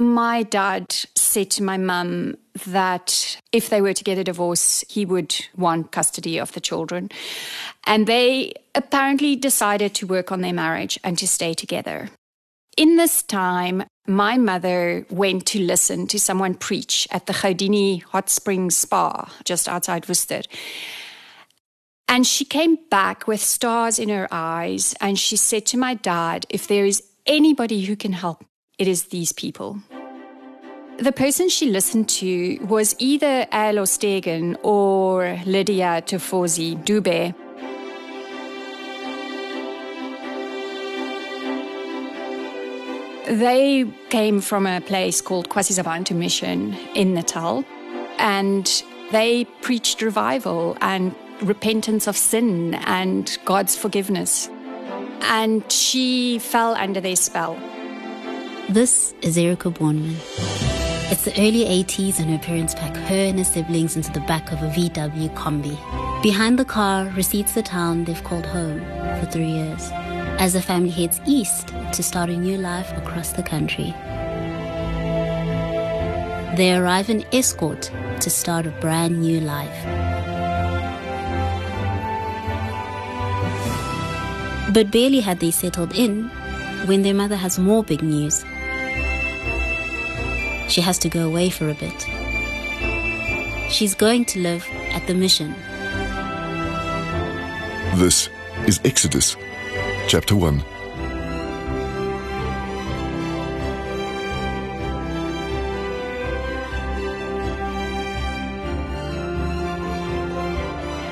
My dad said to my mum that if they were to get a divorce, he would want custody of the children. And they apparently decided to work on their marriage and to stay together. In this time, my mother went to listen to someone preach at the Goudini Hot Springs Spa just outside Worcester. And she came back with stars in her eyes and she said to my dad, If there is anybody who can help, it is these people. The person she listened to was either Al Stegen or Lydia Tofosi Dube. They came from a place called Kwasizabantu Mission in Natal, and they preached revival and repentance of sin and God's forgiveness. And she fell under their spell. This is Erica Bornman. It's the early 80s, and her parents pack her and her siblings into the back of a VW Kombi. Behind the car recedes the town they've called home for three years, as the family heads east to start a new life across the country. They arrive in Estcourt to start a brand new life. But barely had they settled in when their mother has more big news. She has to go away for a bit. She's going to live at the mission. This is Exodus, chapter 1.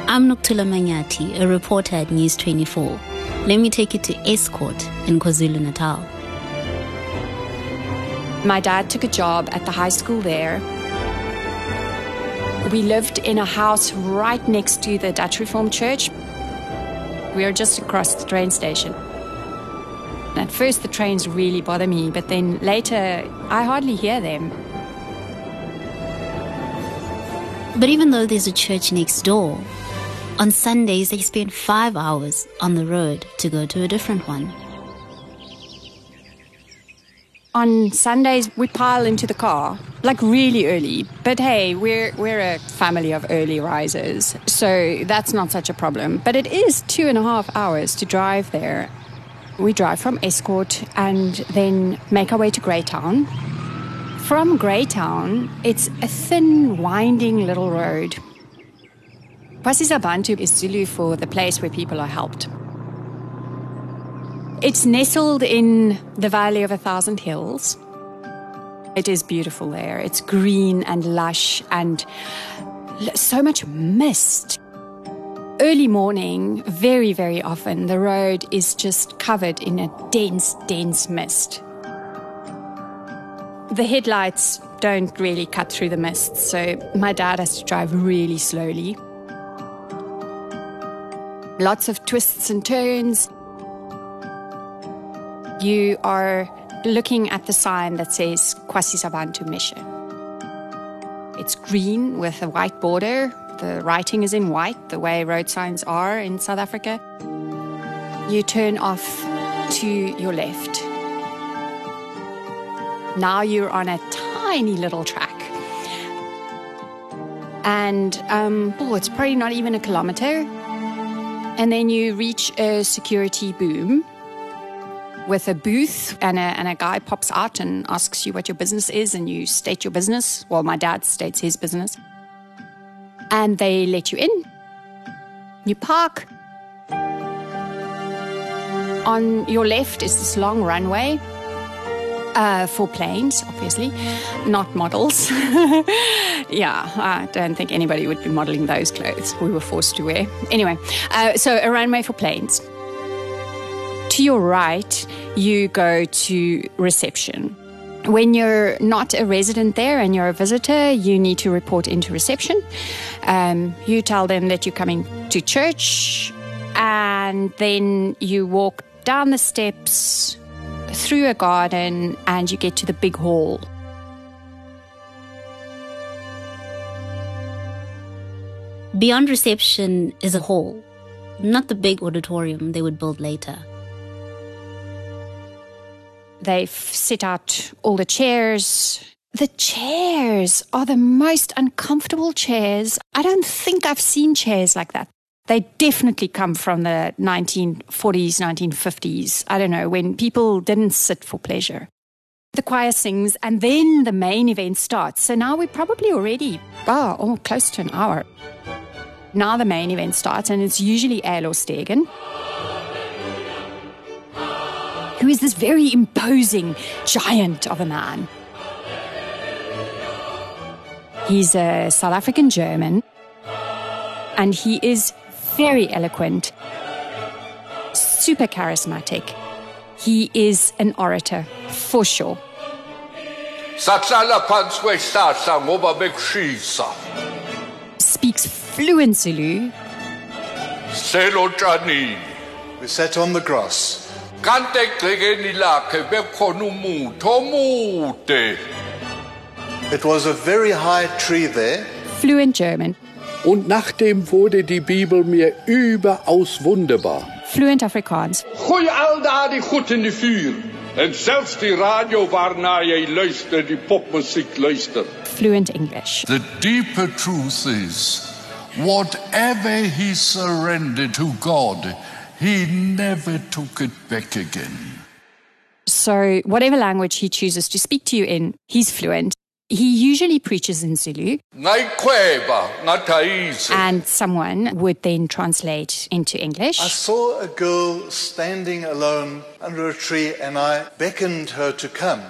I'm Nokuthula Manyathi, a reporter at News 24. Let me take you to Estcourt in KwaZulu Natal. My dad took a job at the high school there. We lived in a house right next to the Dutch Reformed Church. We were just across the train station. At first, the trains really bother me, but then later, I hardly hear them. But even though there's a church next door, on Sundays they spend five hours on the road to go to a different one. On Sundays, we pile into the car, like really early. But hey, we're, we're a family of early risers, so that's not such a problem. But it is two and a half hours to drive there. We drive from Estcourt and then make our way to Greytown. From Greytown, it's a thin, winding little road. Kwasizabantu is Zulu for the place where people are helped. It's nestled in the Valley of a Thousand Hills. It is beautiful there. It's green and lush and so much mist. Early morning, very, very often, the road is just covered in a dense, dense mist. The headlights don't really cut through the mist, so my dad has to drive really slowly. Lots of twists and turns. You are looking at the sign that says Kwasizabantu Mission. It's green with a white border. The writing is in white, the way road signs are in South Africa. You turn off to your left. Now you're on a tiny little track. And um, oh, it's probably not even a kilometer. And then you reach a security boom with a booth, and a, and a guy pops out and asks you what your business is, and you state your business. Well, my dad states his business. And they let you in. You park. On your left is this long runway uh, for planes, obviously, not models. yeah, I don't think anybody would be modeling those clothes we were forced to wear. Anyway, uh, so a runway for planes. To your right, you go to reception. When you're not a resident there and you're a visitor, you need to report into reception. Um, you tell them that you're coming to church, and then you walk down the steps through a garden and you get to the big hall. Beyond reception is a hall, not the big auditorium they would build later. They've set out all the chairs. The chairs are the most uncomfortable chairs. I don't think I've seen chairs like that. They definitely come from the 1940s, 1950s. I don't know, when people didn't sit for pleasure. The choir sings, and then the main event starts. So now we're probably already, oh, almost close to an hour. Now the main event starts, and it's usually Erlo Stegen, who is this very imposing giant of a man. He's a South African German, and he is very eloquent, super charismatic. He is an orator, for sure. Speaks fluent Zulu. We sat on the grass. It was a very high tree there. Fluent German. Und nachdem wurde die Bibel mir überaus wunderbar. Fluent Afrikaans. Gooi al daar die goed in de vuur. En zelfs die radio waarnaar je luistert, die popmuziek luistert. Fluent English. The deeper truth is, whatever he surrendered to God, he never took it back again. So, whatever language he chooses to speak to you in, he's fluent. He usually preaches in Zulu. And someone would then translate into English. I saw a girl standing alone under a tree and I beckoned her to come.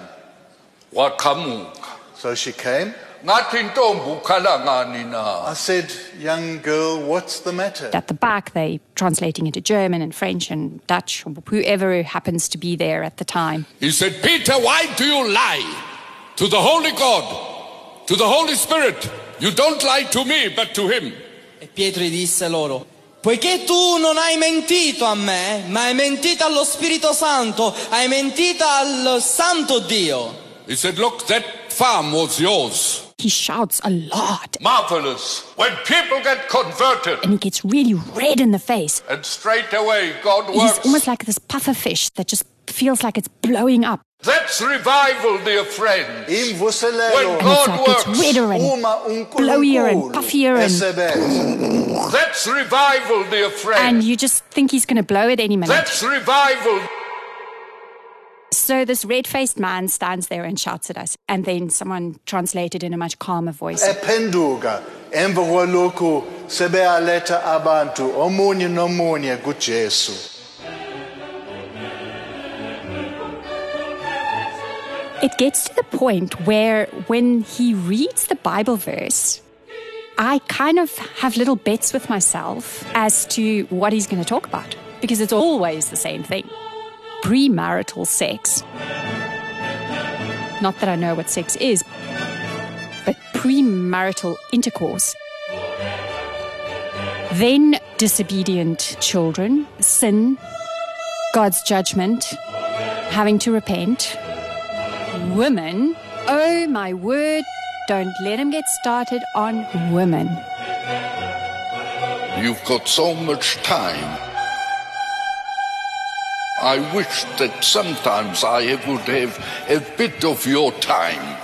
So she came. I said, Young girl, what's the matter? At the back, they translating into German and French and Dutch, whoever happens to be there at the time. He said, Peter, why do you lie? to the Holy God, to the Holy Spirit. You don't lie to me, but to him. E Pietro disse loro, poiché tu non hai mentito a me, ma hai mentito allo Spirito Santo, hai mentito al Santo Dio. He said, look, that farm was yours. He shouts a lot. Marvelous. When people get converted. And he gets really red in the face. And straight away, God works. He's almost like this puffer fish that just feels like it's blowing up. That's revival, dear friend. When God like works, it's redder and blowier and puffier and that's revival, dear friends. and you just think he's going to blow at any minute. That's revival. So this red-faced man stands there and shouts at us, and then someone translated in a much calmer voice. ephenduka emva kwalokhu sebeyaletha abantu omunye nomunye kujesu It gets to the point where when he reads the Bible verse, I kind of have little bets with myself as to what he's going to talk about because it's always the same thing premarital sex. Not that I know what sex is, but premarital intercourse. Then disobedient children, sin, God's judgment, having to repent women. Oh my word, don't let him get started on women. You've got so much time. I wish that sometimes I would have a bit of your time.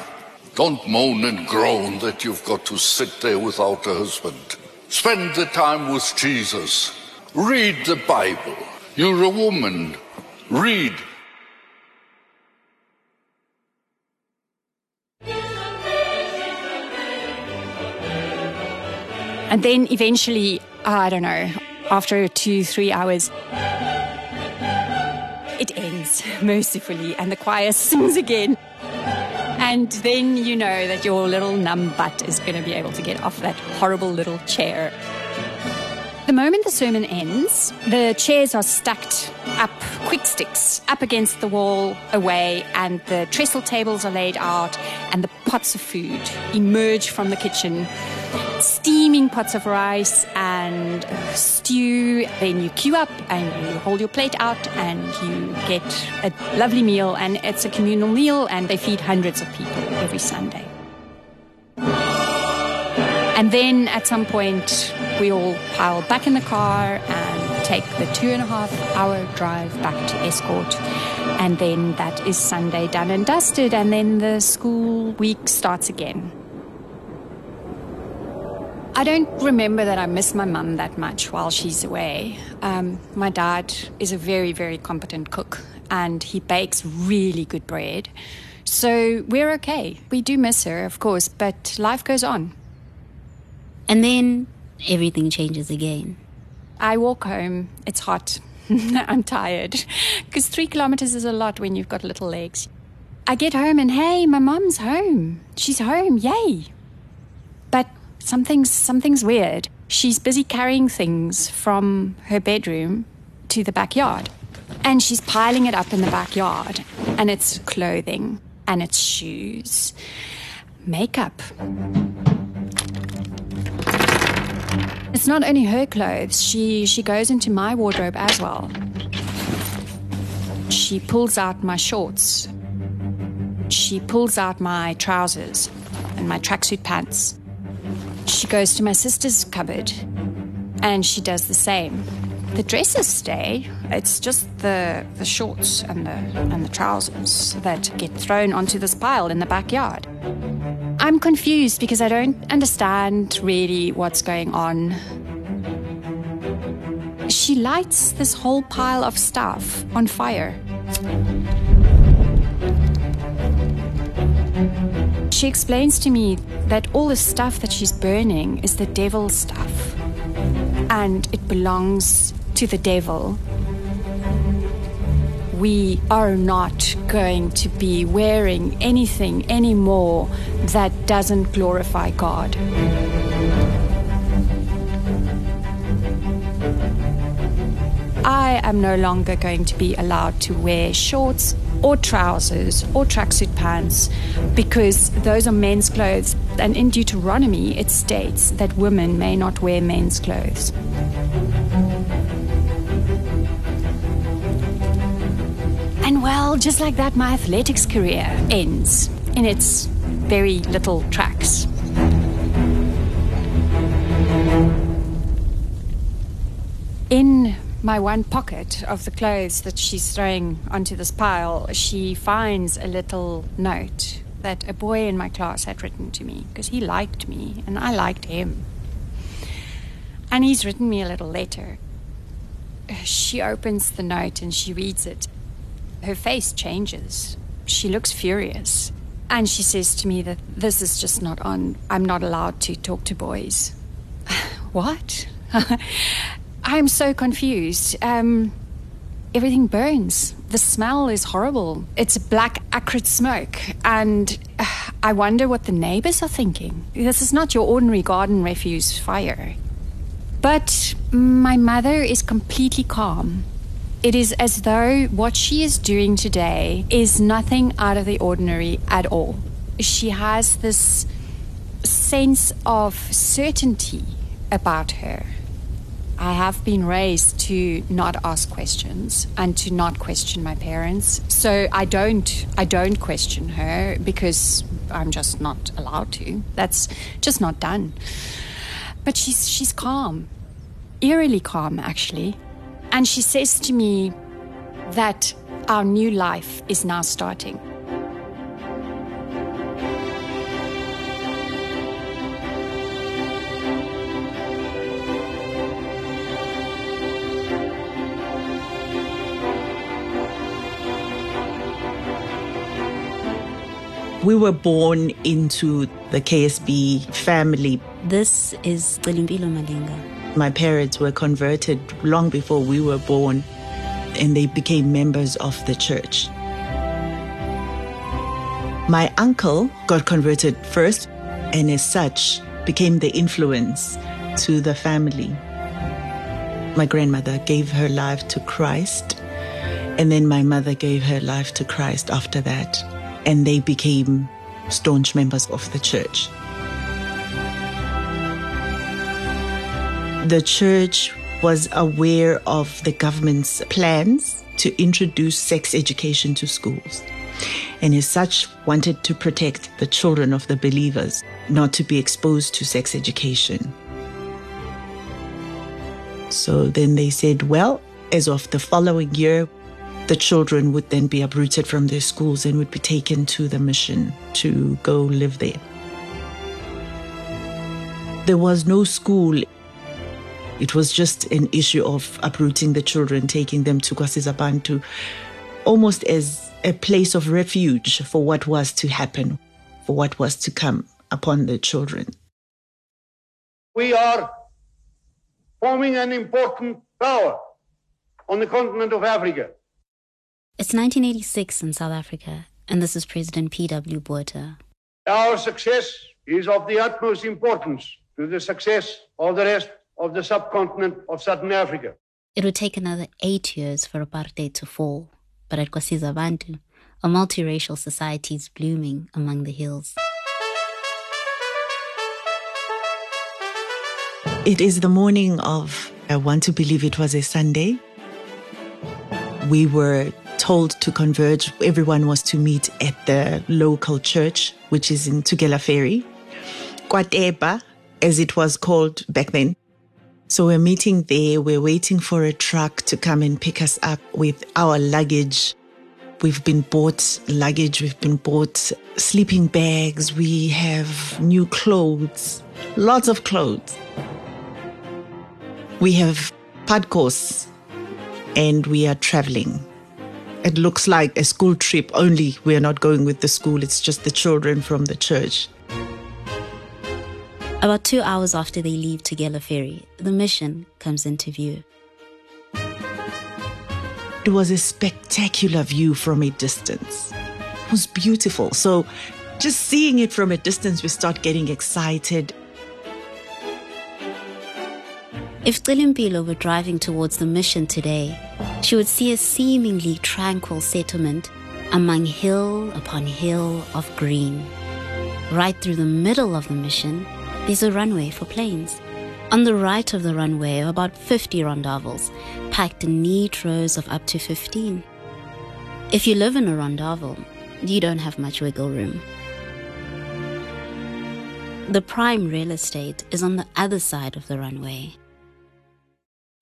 Don't moan and groan that you've got to sit there without a husband. Spend the time with Jesus. Read the Bible. You're a woman. Read. And then eventually, uh, I don't know, after two, three hours, it ends mercifully and the choir sings again. And then you know that your little numb butt is going to be able to get off that horrible little chair. The moment the sermon ends, the chairs are stacked up, quick sticks, up against the wall, away, and the trestle tables are laid out, and the pots of food emerge from the kitchen. Steaming pots of rice and stew. Then you queue up and you hold your plate out and you get a lovely meal. And it's a communal meal, and they feed hundreds of people every Sunday. And then at some point, we all pile back in the car and take the two and a half hour drive back to Estcourt And then that is Sunday done and dusted, and then the school week starts again. I don't remember that I miss my mum that much while she's away. Um, my dad is a very, very competent cook and he bakes really good bread. So we're okay. We do miss her, of course, but life goes on. And then everything changes again. I walk home, it's hot. I'm tired because three kilometers is a lot when you've got little legs. I get home and hey, my mum's home. She's home, yay. Something's something's weird. She's busy carrying things from her bedroom to the backyard. And she's piling it up in the backyard. And it's clothing and it's shoes, makeup. It's not only her clothes. She she goes into my wardrobe as well. She pulls out my shorts. She pulls out my trousers and my tracksuit pants. She goes to my sister's cupboard and she does the same. The dresses stay. It's just the the shorts and the and the trousers that get thrown onto this pile in the backyard. I'm confused because I don't understand really what's going on. She lights this whole pile of stuff on fire. She explains to me that all the stuff that she's burning is the devil stuff and it belongs to the devil. We are not going to be wearing anything anymore that doesn't glorify God. I am no longer going to be allowed to wear shorts or trousers or tracksuit pants because those are men's clothes. And in Deuteronomy, it states that women may not wear men's clothes. And well, just like that, my athletics career ends in its very little tracks. My one pocket of the clothes that she's throwing onto this pile, she finds a little note that a boy in my class had written to me because he liked me and I liked him. And he's written me a little letter. She opens the note and she reads it. Her face changes. She looks furious. And she says to me that this is just not on. I'm not allowed to talk to boys. what? I'm so confused. Um, everything burns. The smell is horrible. It's black, acrid smoke. And uh, I wonder what the neighbors are thinking. This is not your ordinary garden refuse fire. But my mother is completely calm. It is as though what she is doing today is nothing out of the ordinary at all. She has this sense of certainty about her. I have been raised to not ask questions and to not question my parents. So I don't I don't question her because I'm just not allowed to. That's just not done. But she's she's calm. Eerily calm actually. And she says to me that our new life is now starting. We were born into the KSB family. This is Celimpilo Malinga. My parents were converted long before we were born, and they became members of the church. My uncle got converted first, and as such, became the influence to the family. My grandmother gave her life to Christ, and then my mother gave her life to Christ after that and they became staunch members of the church. The church was aware of the government's plans to introduce sex education to schools and as such wanted to protect the children of the believers not to be exposed to sex education. So then they said, well, as of the following year, the children would then be uprooted from their schools and would be taken to the mission to go live there. There was no school. It was just an issue of uprooting the children, taking them to KwaSizaBantu, almost as a place of refuge for what was to happen, for what was to come upon the children. We are forming an important power on the continent of Africa. It's 1986 in South Africa, and this is President P.W. Botha. Our success is of the utmost importance to the success of the rest of the subcontinent of Southern Africa. It would take another eight years for apartheid to fall, but at KwaSizaBantu, a multiracial society is blooming among the hills. It is the morning of, I want to believe it was a Sunday. We were told to converge. Everyone was to meet at the local church, which is in Tugela Ferry. KwaTepa, as it was called back then. So we're meeting there. We're waiting for a truck to come and pick us up with our luggage. We've been bought luggage. We've been bought sleeping bags. We have new clothes, lots of clothes. We have padkos and we are traveling. It looks like a school trip, only we are not going with the school, it's just the children from the church. About two hours after they leave Tugela Ferry, the mission comes into view. It was a spectacular view from a distance. It was beautiful. So, just seeing it from a distance, we start getting excited. If Celimpilo were driving towards the mission today, she would see a seemingly tranquil settlement among hill upon hill of green. Right through the middle of the mission, there's a runway for planes. On the right of the runway are about 50 rondavels, packed in neat rows of up to 15. If you live in a rondavel, you don't have much wiggle room. The prime real estate is on the other side of the runway.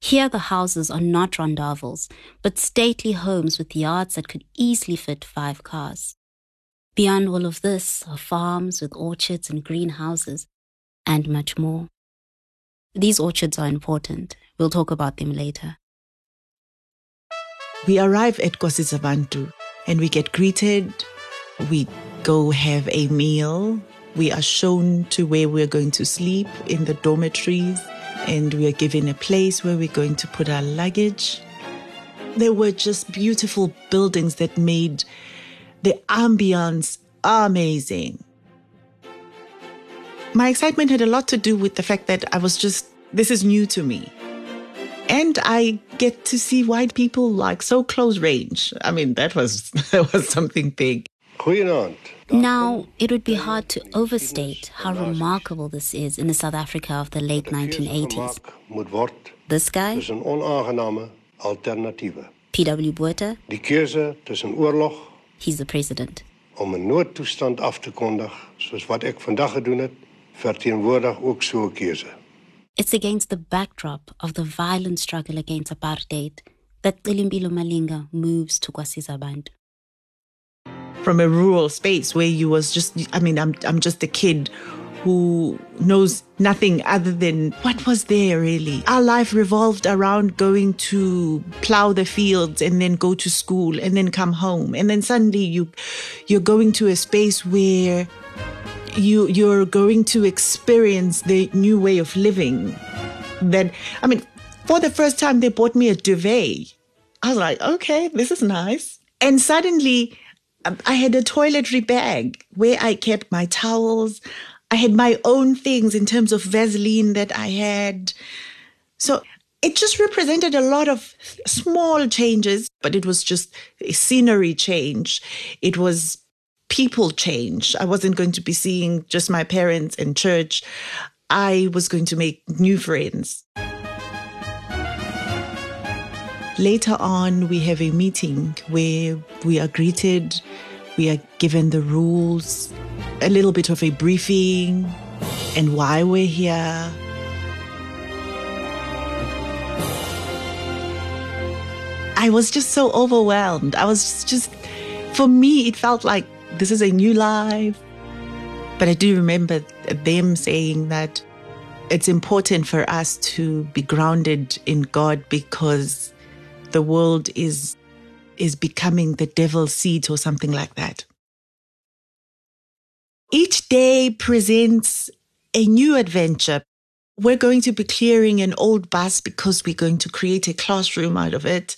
Here, the houses are not rondavels, but stately homes with yards that could easily fit five cars. Beyond all of this are farms with orchards and greenhouses, and much more. These orchards are important. We'll talk about them later. We arrive at KwaSizaBantu and we get greeted. We go have a meal. We are shown to where we're going to sleep in the dormitories and we are given a place where we're going to put our luggage. There were just beautiful buildings that made the ambience amazing. My excitement had a lot to do with the fact that I was just, this is new to me. And I get to see white people like so close range. I mean, that was that was something big. Now, it would be hard to overstate how remarkable this is in the South Africa of the late 1980s. This guy, tussen onaangename alternatiewe. P.W. Botha, Die keuse tussen oorlog he's the president. om 'n noodtoestand af te kondig, soos wat ek vandag gedoen het, verteenwoordig ook so 'n keuse. It's against the backdrop of the violent struggle against apartheid that Celimpilo Malinga moves to KwaSizaBantu. From a rural space where you was just I mean, I'm I'm just a kid who knows nothing other than what was there really. Our life revolved around going to plow the fields and then go to school and then come home. And then suddenly you you're going to a space where you you're going to experience the new way of living. That I mean, for the first time they bought me a duvet. I was like, okay, this is nice. And suddenly Um, I had a toiletry bag where I kept my towels. I had my own things in terms of Vaseline that I had. So it just represented a lot of small changes, but it was just a scenery change. It was people change. I wasn't going to be seeing just my parents in church. I was going to make new friends. Later on, we have a meeting where we are greeted, we are given the rules, a little bit of a briefing, and why we're here. I was just so overwhelmed. I was just, for me, it felt like this is a new life. But I do remember them saying that it's important for us to be grounded in God because the world is is becoming the devil's seat or something like that. Each day presents a new adventure. We're going to be clearing an old bus because we're going to create a classroom out of it.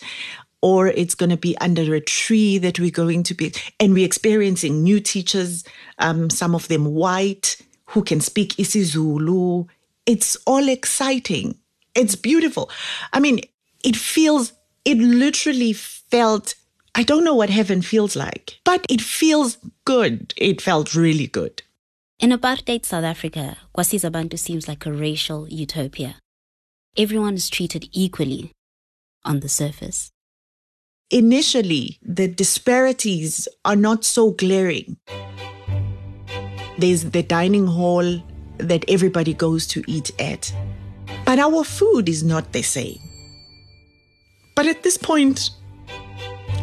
Or it's going to be under a tree that we're going to be, and we're experiencing new teachers, um, some of them white, who can speak isiZulu. It's all exciting. It's beautiful. I mean, it feels, it literally felt, I don't know what heaven feels like, but it feels good. It felt really good. In apartheid South Africa, KwaSizaBantu seems like a racial utopia. Everyone is treated equally on the surface. Initially, the disparities are not so glaring. There's the dining hall that everybody goes to eat at. But our food is not the same. But at this point,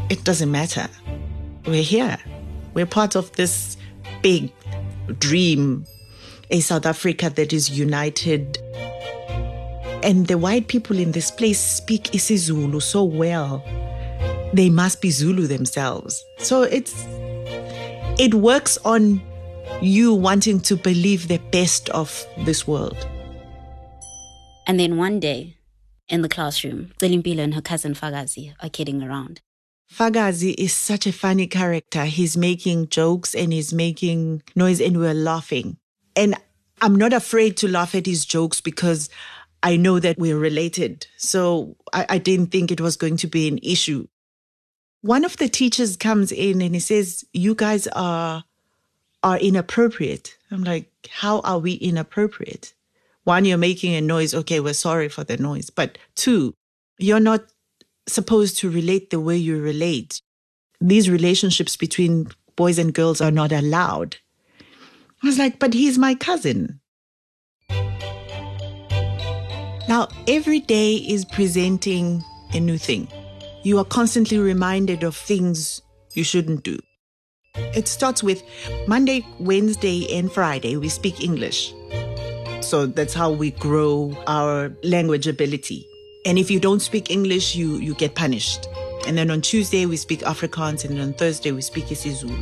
it doesn't matter. We're here. We're part of this big dream, a South Africa that is united. And the white people in this place speak isiZulu so well. They must be Zulu themselves. So it's it works on you wanting to believe the best of this world. And then one day, in the classroom, Celimpilo and her cousin Fagazi are kidding around. Fagazi is such a funny character. He's making jokes and he's making noise and we're laughing. And I'm not afraid to laugh at his jokes because I know that we're related. So I, I didn't think it was going to be an issue. One of the teachers comes in and he says, You guys are are inappropriate. I'm like, how are we inappropriate? One, you're making a noise. Okay, we're sorry for the noise. But two, you're not supposed to relate the way you relate. These relationships between boys and girls are not allowed. I was like, but he's my cousin. Now, every day is presenting a new thing. You are constantly reminded of things you shouldn't do. It starts with Monday, Wednesday, and Friday, we speak English. So that's how we grow our language ability. And if you don't speak English, you, you get punished. And then on Tuesday, we speak Afrikaans, and on Thursday, we speak isiZulu.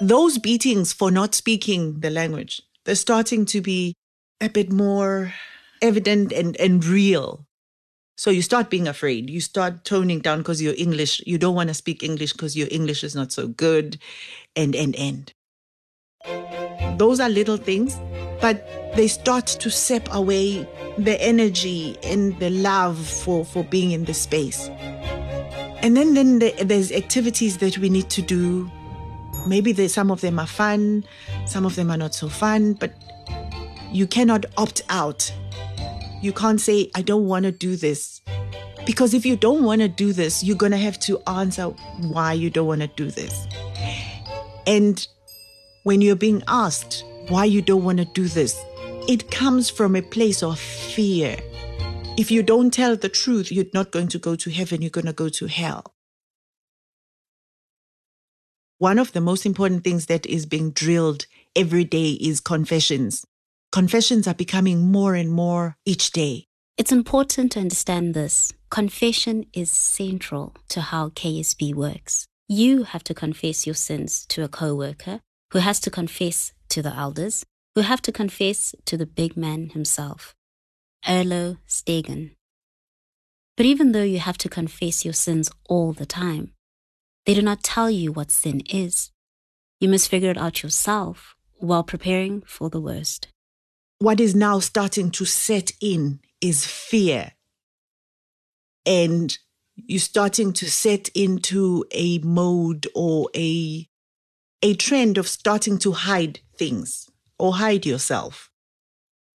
Those beatings for not speaking the language, they're starting to be a bit more evident and, and real. So you start being afraid. You start toning down because you're English. You don't want to speak English because your English is not so good, and, and, and. Those are little things, but they start to sap away the energy and the love for, for being in the space. And then, then the, there's activities that we need to do. Maybe they, some of them are fun, some of them are not so fun, but you cannot opt out. You can't say, I don't want to do this. Because if you don't want to do this, you're going to have to answer why you don't want to do this. And when you're being asked why you don't want to do this, it comes from a place of fear. If you don't tell the truth, you're not going to go to heaven, you're going to go to hell. One of the most important things that is being drilled every day is confessions. Confessions are becoming more and more each day. It's important to understand this. Confession is central to how KSB works. You have to confess your sins to a coworker who has to confess to the elders, who have to confess to the big man himself, Erlo Stegen. But even though you have to confess your sins all the time, they do not tell you what sin is. You must figure it out yourself while preparing for the worst. What is now starting to set in is fear. And you're starting to set into a mode or a a trend of starting to hide things or hide yourself.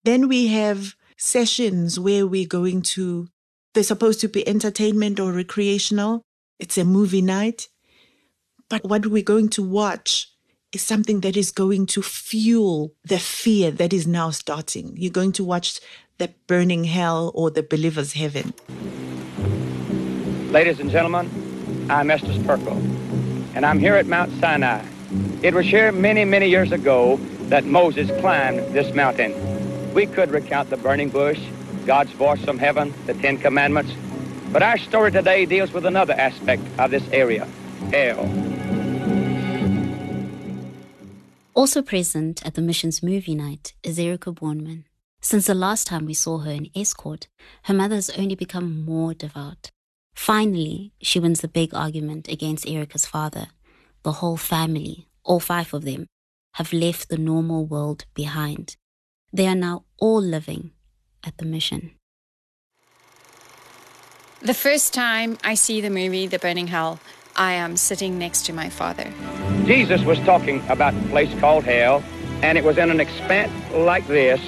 Then we have sessions where we're going to, they're supposed to be entertainment or recreational. It's a movie night. But what we're going to watch is something that is going to fuel the fear that is now starting. You're going to watch the burning hell or the believer's heaven. Ladies and gentlemen, I'm Estus Pirkle, and I'm here at Mount Sinai. It was here many, many years ago that Moses climbed this mountain. We could recount the burning bush, God's voice from heaven, the Ten Commandments, but our story today deals with another aspect of this area, hell. Also present at the mission's movie night is Erica Bornman. Since the last time we saw her in Estcourt, her mother has only become more devout. Finally, she wins the big argument against Erica's father. The whole family, all five of them, have left the normal world behind. They are now all living at the mission. The first time I see the movie The Burning Hell, I am sitting next to my father. Jesus was talking about a place called hell, and it was in an expanse like this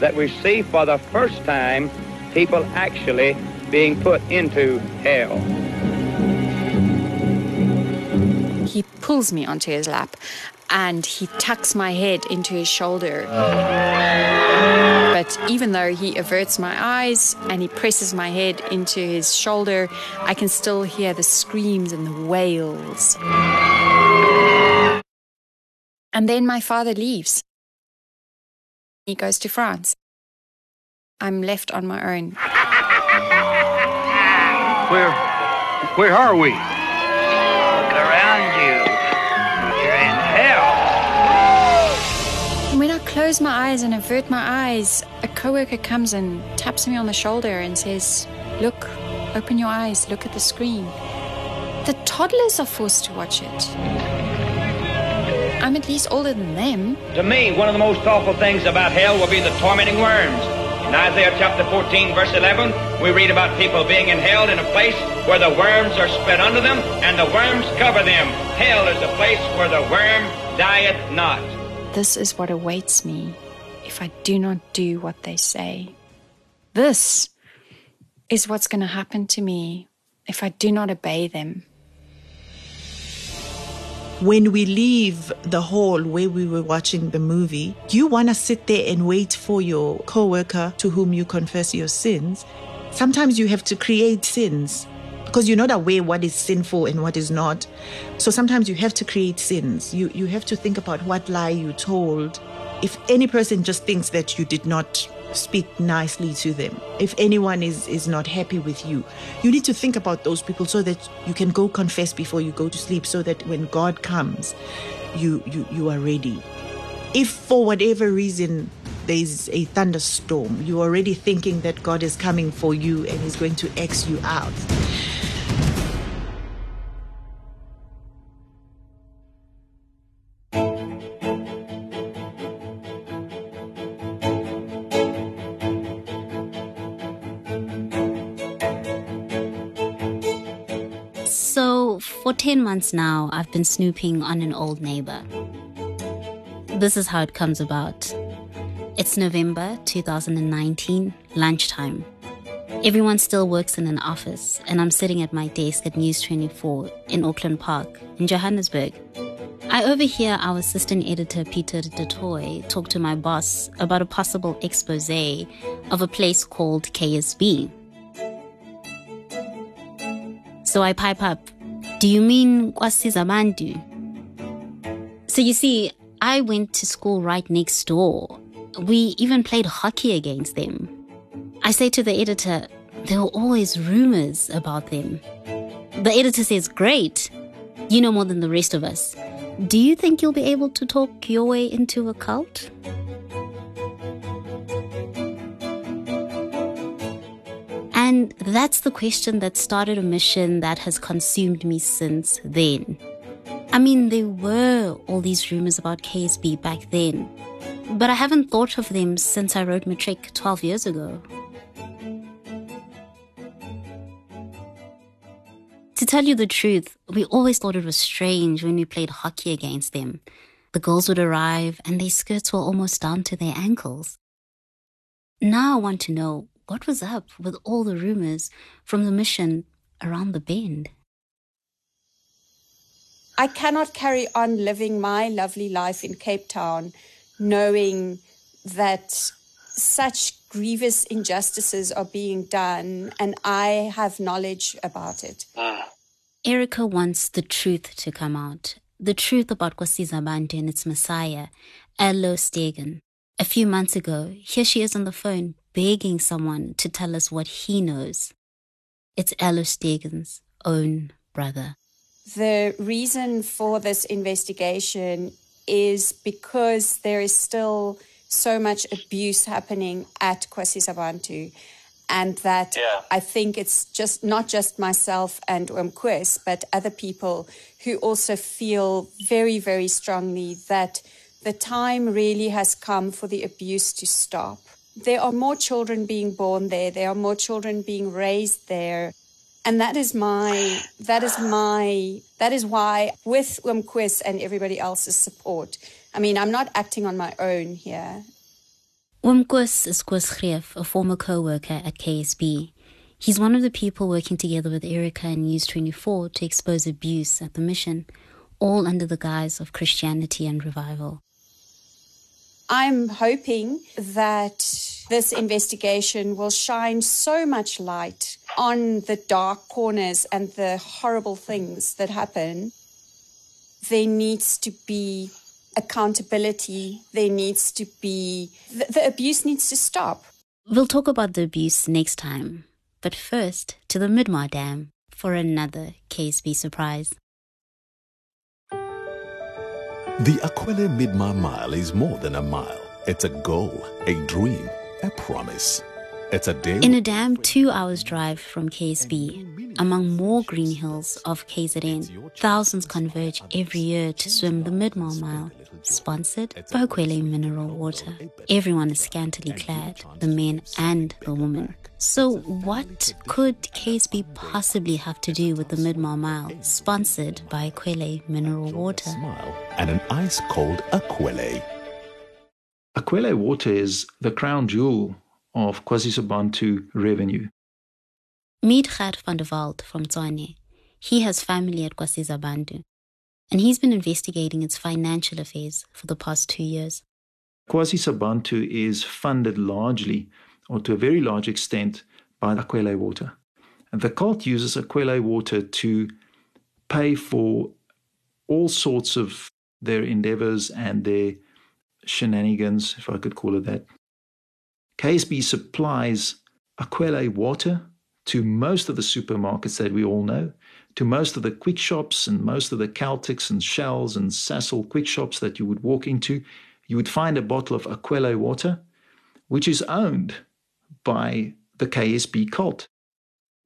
that we see for the first time people actually being put into hell. He pulls me onto his lap and he tucks my head into his shoulder. But even though he averts my eyes and he presses my head into his shoulder, I can still hear the screams and the wails. And then my father leaves. He goes to France. I'm left on my own. Where, where are we? Close my eyes and avert my eyes, a coworker comes and taps me on the shoulder and says, Look, open your eyes, look at the screen. The toddlers are forced to watch it. I'm at least older than them. To me, one of the most awful things about hell will be the tormenting worms. In Isaiah chapter 14, verse 11, we read about people being in hell in a place where the worms are spread under them and the worms cover them. Hell is a place where the worm dieth not. This is what awaits me if I do not do what they say. This is what's going to happen to me if I do not obey them. When we leave the hall where we were watching the movie, you want to sit there and wait for your coworker to whom you confess your sins. Sometimes you have to create sins because you know not way what is sinful and what is not. So sometimes you have to create sins. You you have to think about what lie you told. If any person just thinks that you did not speak nicely to them, if anyone is is not happy with you, you need to think about those people so that you can go confess before you go to sleep so that when God comes, you you you are ready. If for whatever reason there's a thunderstorm, you're already thinking that God is coming for you and He's going to X you out. So, 10 months now, I've been snooping on an old neighbor. This is how it comes about. It's November 2019, lunchtime. Everyone still works in an office, and I'm sitting at my desk at News 24 in Auckland Park, in Johannesburg. I overhear our assistant editor Pieter du Toit talk to my boss about a possible expose of a place called KSB. So I pipe up, Do you mean Kwasizabantu? So you see, I went to school right next door. We even played hockey against them. I say to the editor, there were always rumors about them. The editor says, Great. You know more than the rest of us. Do you think you'll be able to talk your way into a cult? And that's the question that started a mission that has consumed me since then. I mean, there were all these rumors about KSB back then, but I haven't thought of them since I wrote Matric 12 years ago. To tell you the truth, we always thought it was strange when we played hockey against them. The girls would arrive and their skirts were almost down to their ankles. Now I want to know what was up with all the rumors from the mission around the bend. I cannot carry on living my lovely life in Cape Town knowing that such grievous injustices are being done, and I have knowledge about it. Ah. Erica wants the truth to come out. The truth about Kwasizabantu and its messiah, Erlo Stegen. A few months ago, here she is on the phone begging someone to tell us what he knows. It's Erlo Stegen's own brother. The reason for this investigation is because there is still so much abuse happening at Kwasizabantu and that Yeah. I think it's just not just myself and Umkwes, but other people who also feel very, very strongly that the time really has come for the abuse to stop. There are more children being born there. There are more children being raised there. And that is my, that is my, that is why with Umkwes and everybody else's support, I mean, I'm not acting on my own here. Wumkus is Kwasgreef, a former co-worker at KSB. He's one of the people working together with Erica and News 24 to expose abuse at the mission, all under the guise of Christianity and revival. I'm hoping that this investigation will shine so much light on the dark corners and the horrible things that happen. There needs to be accountability. There needs to be, the, the abuse needs to stop. We'll talk about the abuse next time, but first to the Midmar Dam for another KSB surprise. The aQuellé Midmar Mile is more than a mile. It's a goal, a dream, a promise. It's a day. In a dam two hours drive from KSB, among more green hills of KZN, thousands converge every year to swim the Midmar Mile, sponsored by Kwele Mineral Water. Everyone is scantily clad, the men and the women. So, what could KSB possibly have to do with the Midmar Mile, sponsored by Kwele Mineral Water? and an ice cold aQuellé. aQuellé water is the crown jewel of Kwasizabantu revenue. Meet Gert van der Walt from Tshwane. He has family at Kwasizabantu, and he's been investigating its financial affairs for the past two years. Kwasizabantu is funded largely, or to a very large extent, by aQuellé water. And the cult uses aQuellé water to pay for all sorts of their endeavors and their shenanigans, if I could call it that. KSB supplies aQuellé water to most of the supermarkets that we all know, to most of the quick shops and most of the Caltex and Shells and Sasol quick shops that you would walk into. You would find a bottle of aQuellé water, which is owned by the KSB cult.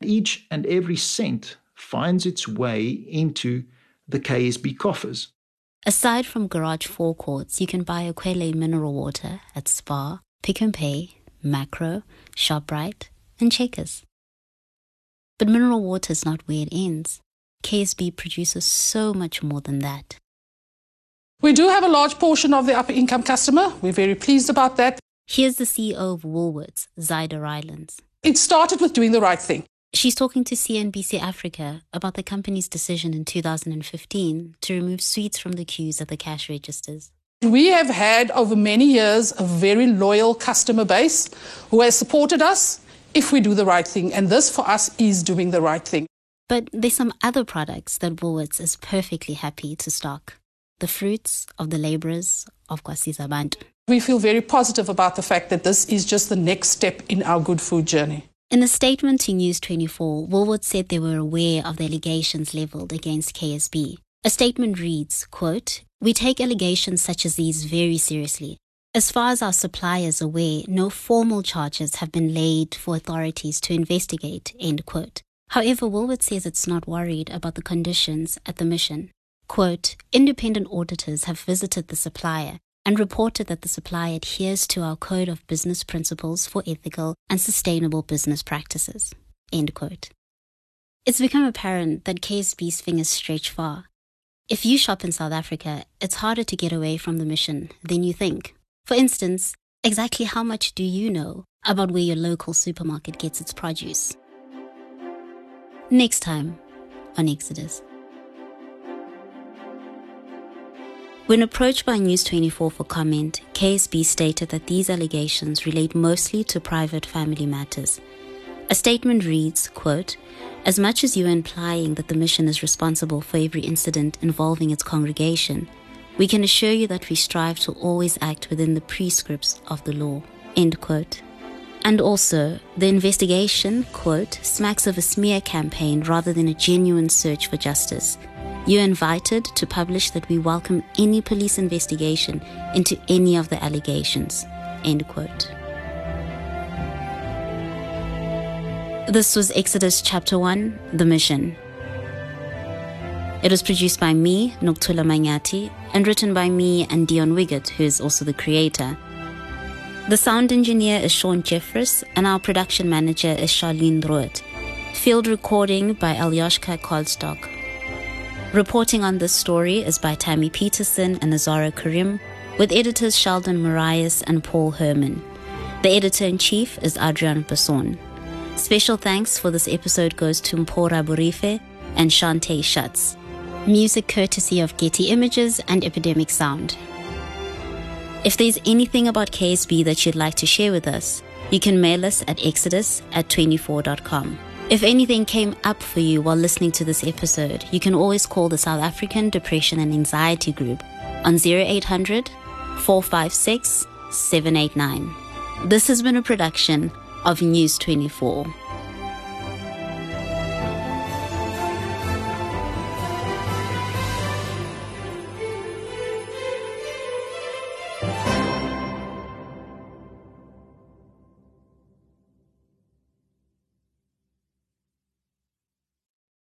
Each and every cent finds its way into the KSB coffers. Aside from garage forecourts, you can buy aQuellé mineral water at Spa, Pick n Pay, Makro, ShopRite, and Checkers. But mineral water is not where it ends. KSB produces so much more than that. We do have a large portion of the upper income customer. We're very pleased about that. Here's the CEO of Woolworths, Zyda Rylands. It started with doing the right thing. She's talking to CNBC Africa about the company's decision in 2015 to remove sweets from the queues at the cash registers. We have had over many years a very loyal customer base who has supported us if we do the right thing. And this for us is doing the right thing. But there's some other products that Woolworths is perfectly happy to stock. The fruits of the laborers of Kwasizabantu. We feel very positive about the fact that this is just the next step in our good food journey. In a statement to News 24, Woolworths said they were aware of the allegations leveled against KSB. A statement reads, quote, We take allegations such as these very seriously. As far as our suppliers are aware, no formal charges have been laid for authorities to investigate, end quote. However, Woolworths says it's not worried about the conditions at the mission. Quote, Independent auditors have visited the supplier and reported that the supplier adheres to our Code of Business Principles for Ethical and Sustainable Business Practices. End quote. It's become apparent that KSB's fingers stretch far. If you shop in South Africa, it's harder to get away from the mission than you think. For instance, exactly how much do you know about where your local supermarket gets its produce? Next time on Exodus. When approached by News 24 for comment, KSB stated that these allegations relate mostly to private family matters. A statement reads, quote, As much as you are implying that the mission is responsible for every incident involving its congregation, we can assure you that we strive to always act within the prescripts of the law. End quote. And also, the investigation, quote, smacks of a smear campaign rather than a genuine search for justice. You're invited to publish that we welcome any police investigation into any of the allegations. End quote. This was Exodus chapter 1, The Mission. It was produced by me, Nokuthula Manyathi, and written by me and Deon Wiggett, who is also the creator. The sound engineer is Sean Jeffress, and our production manager is Charlene Roet. Field recording by Alyoshka Kodstock. Reporting on this story is by Tammy Petersen and Azarrah Karrim, with editors Sheldon Morais and Paul Herman. The editor in chief is Adrian Basson. Special thanks for this episode goes to Mpora Burife and Shantae Schutz. Music courtesy of Getty Images and Epidemic Sound. If there's anything about KSB that you'd like to share with us, you can mail us at exodus at 24.com. If anything came up for you while listening to this episode, you can always call the South African Depression and Anxiety Group on 0800 456 789. This has been a production of News 24.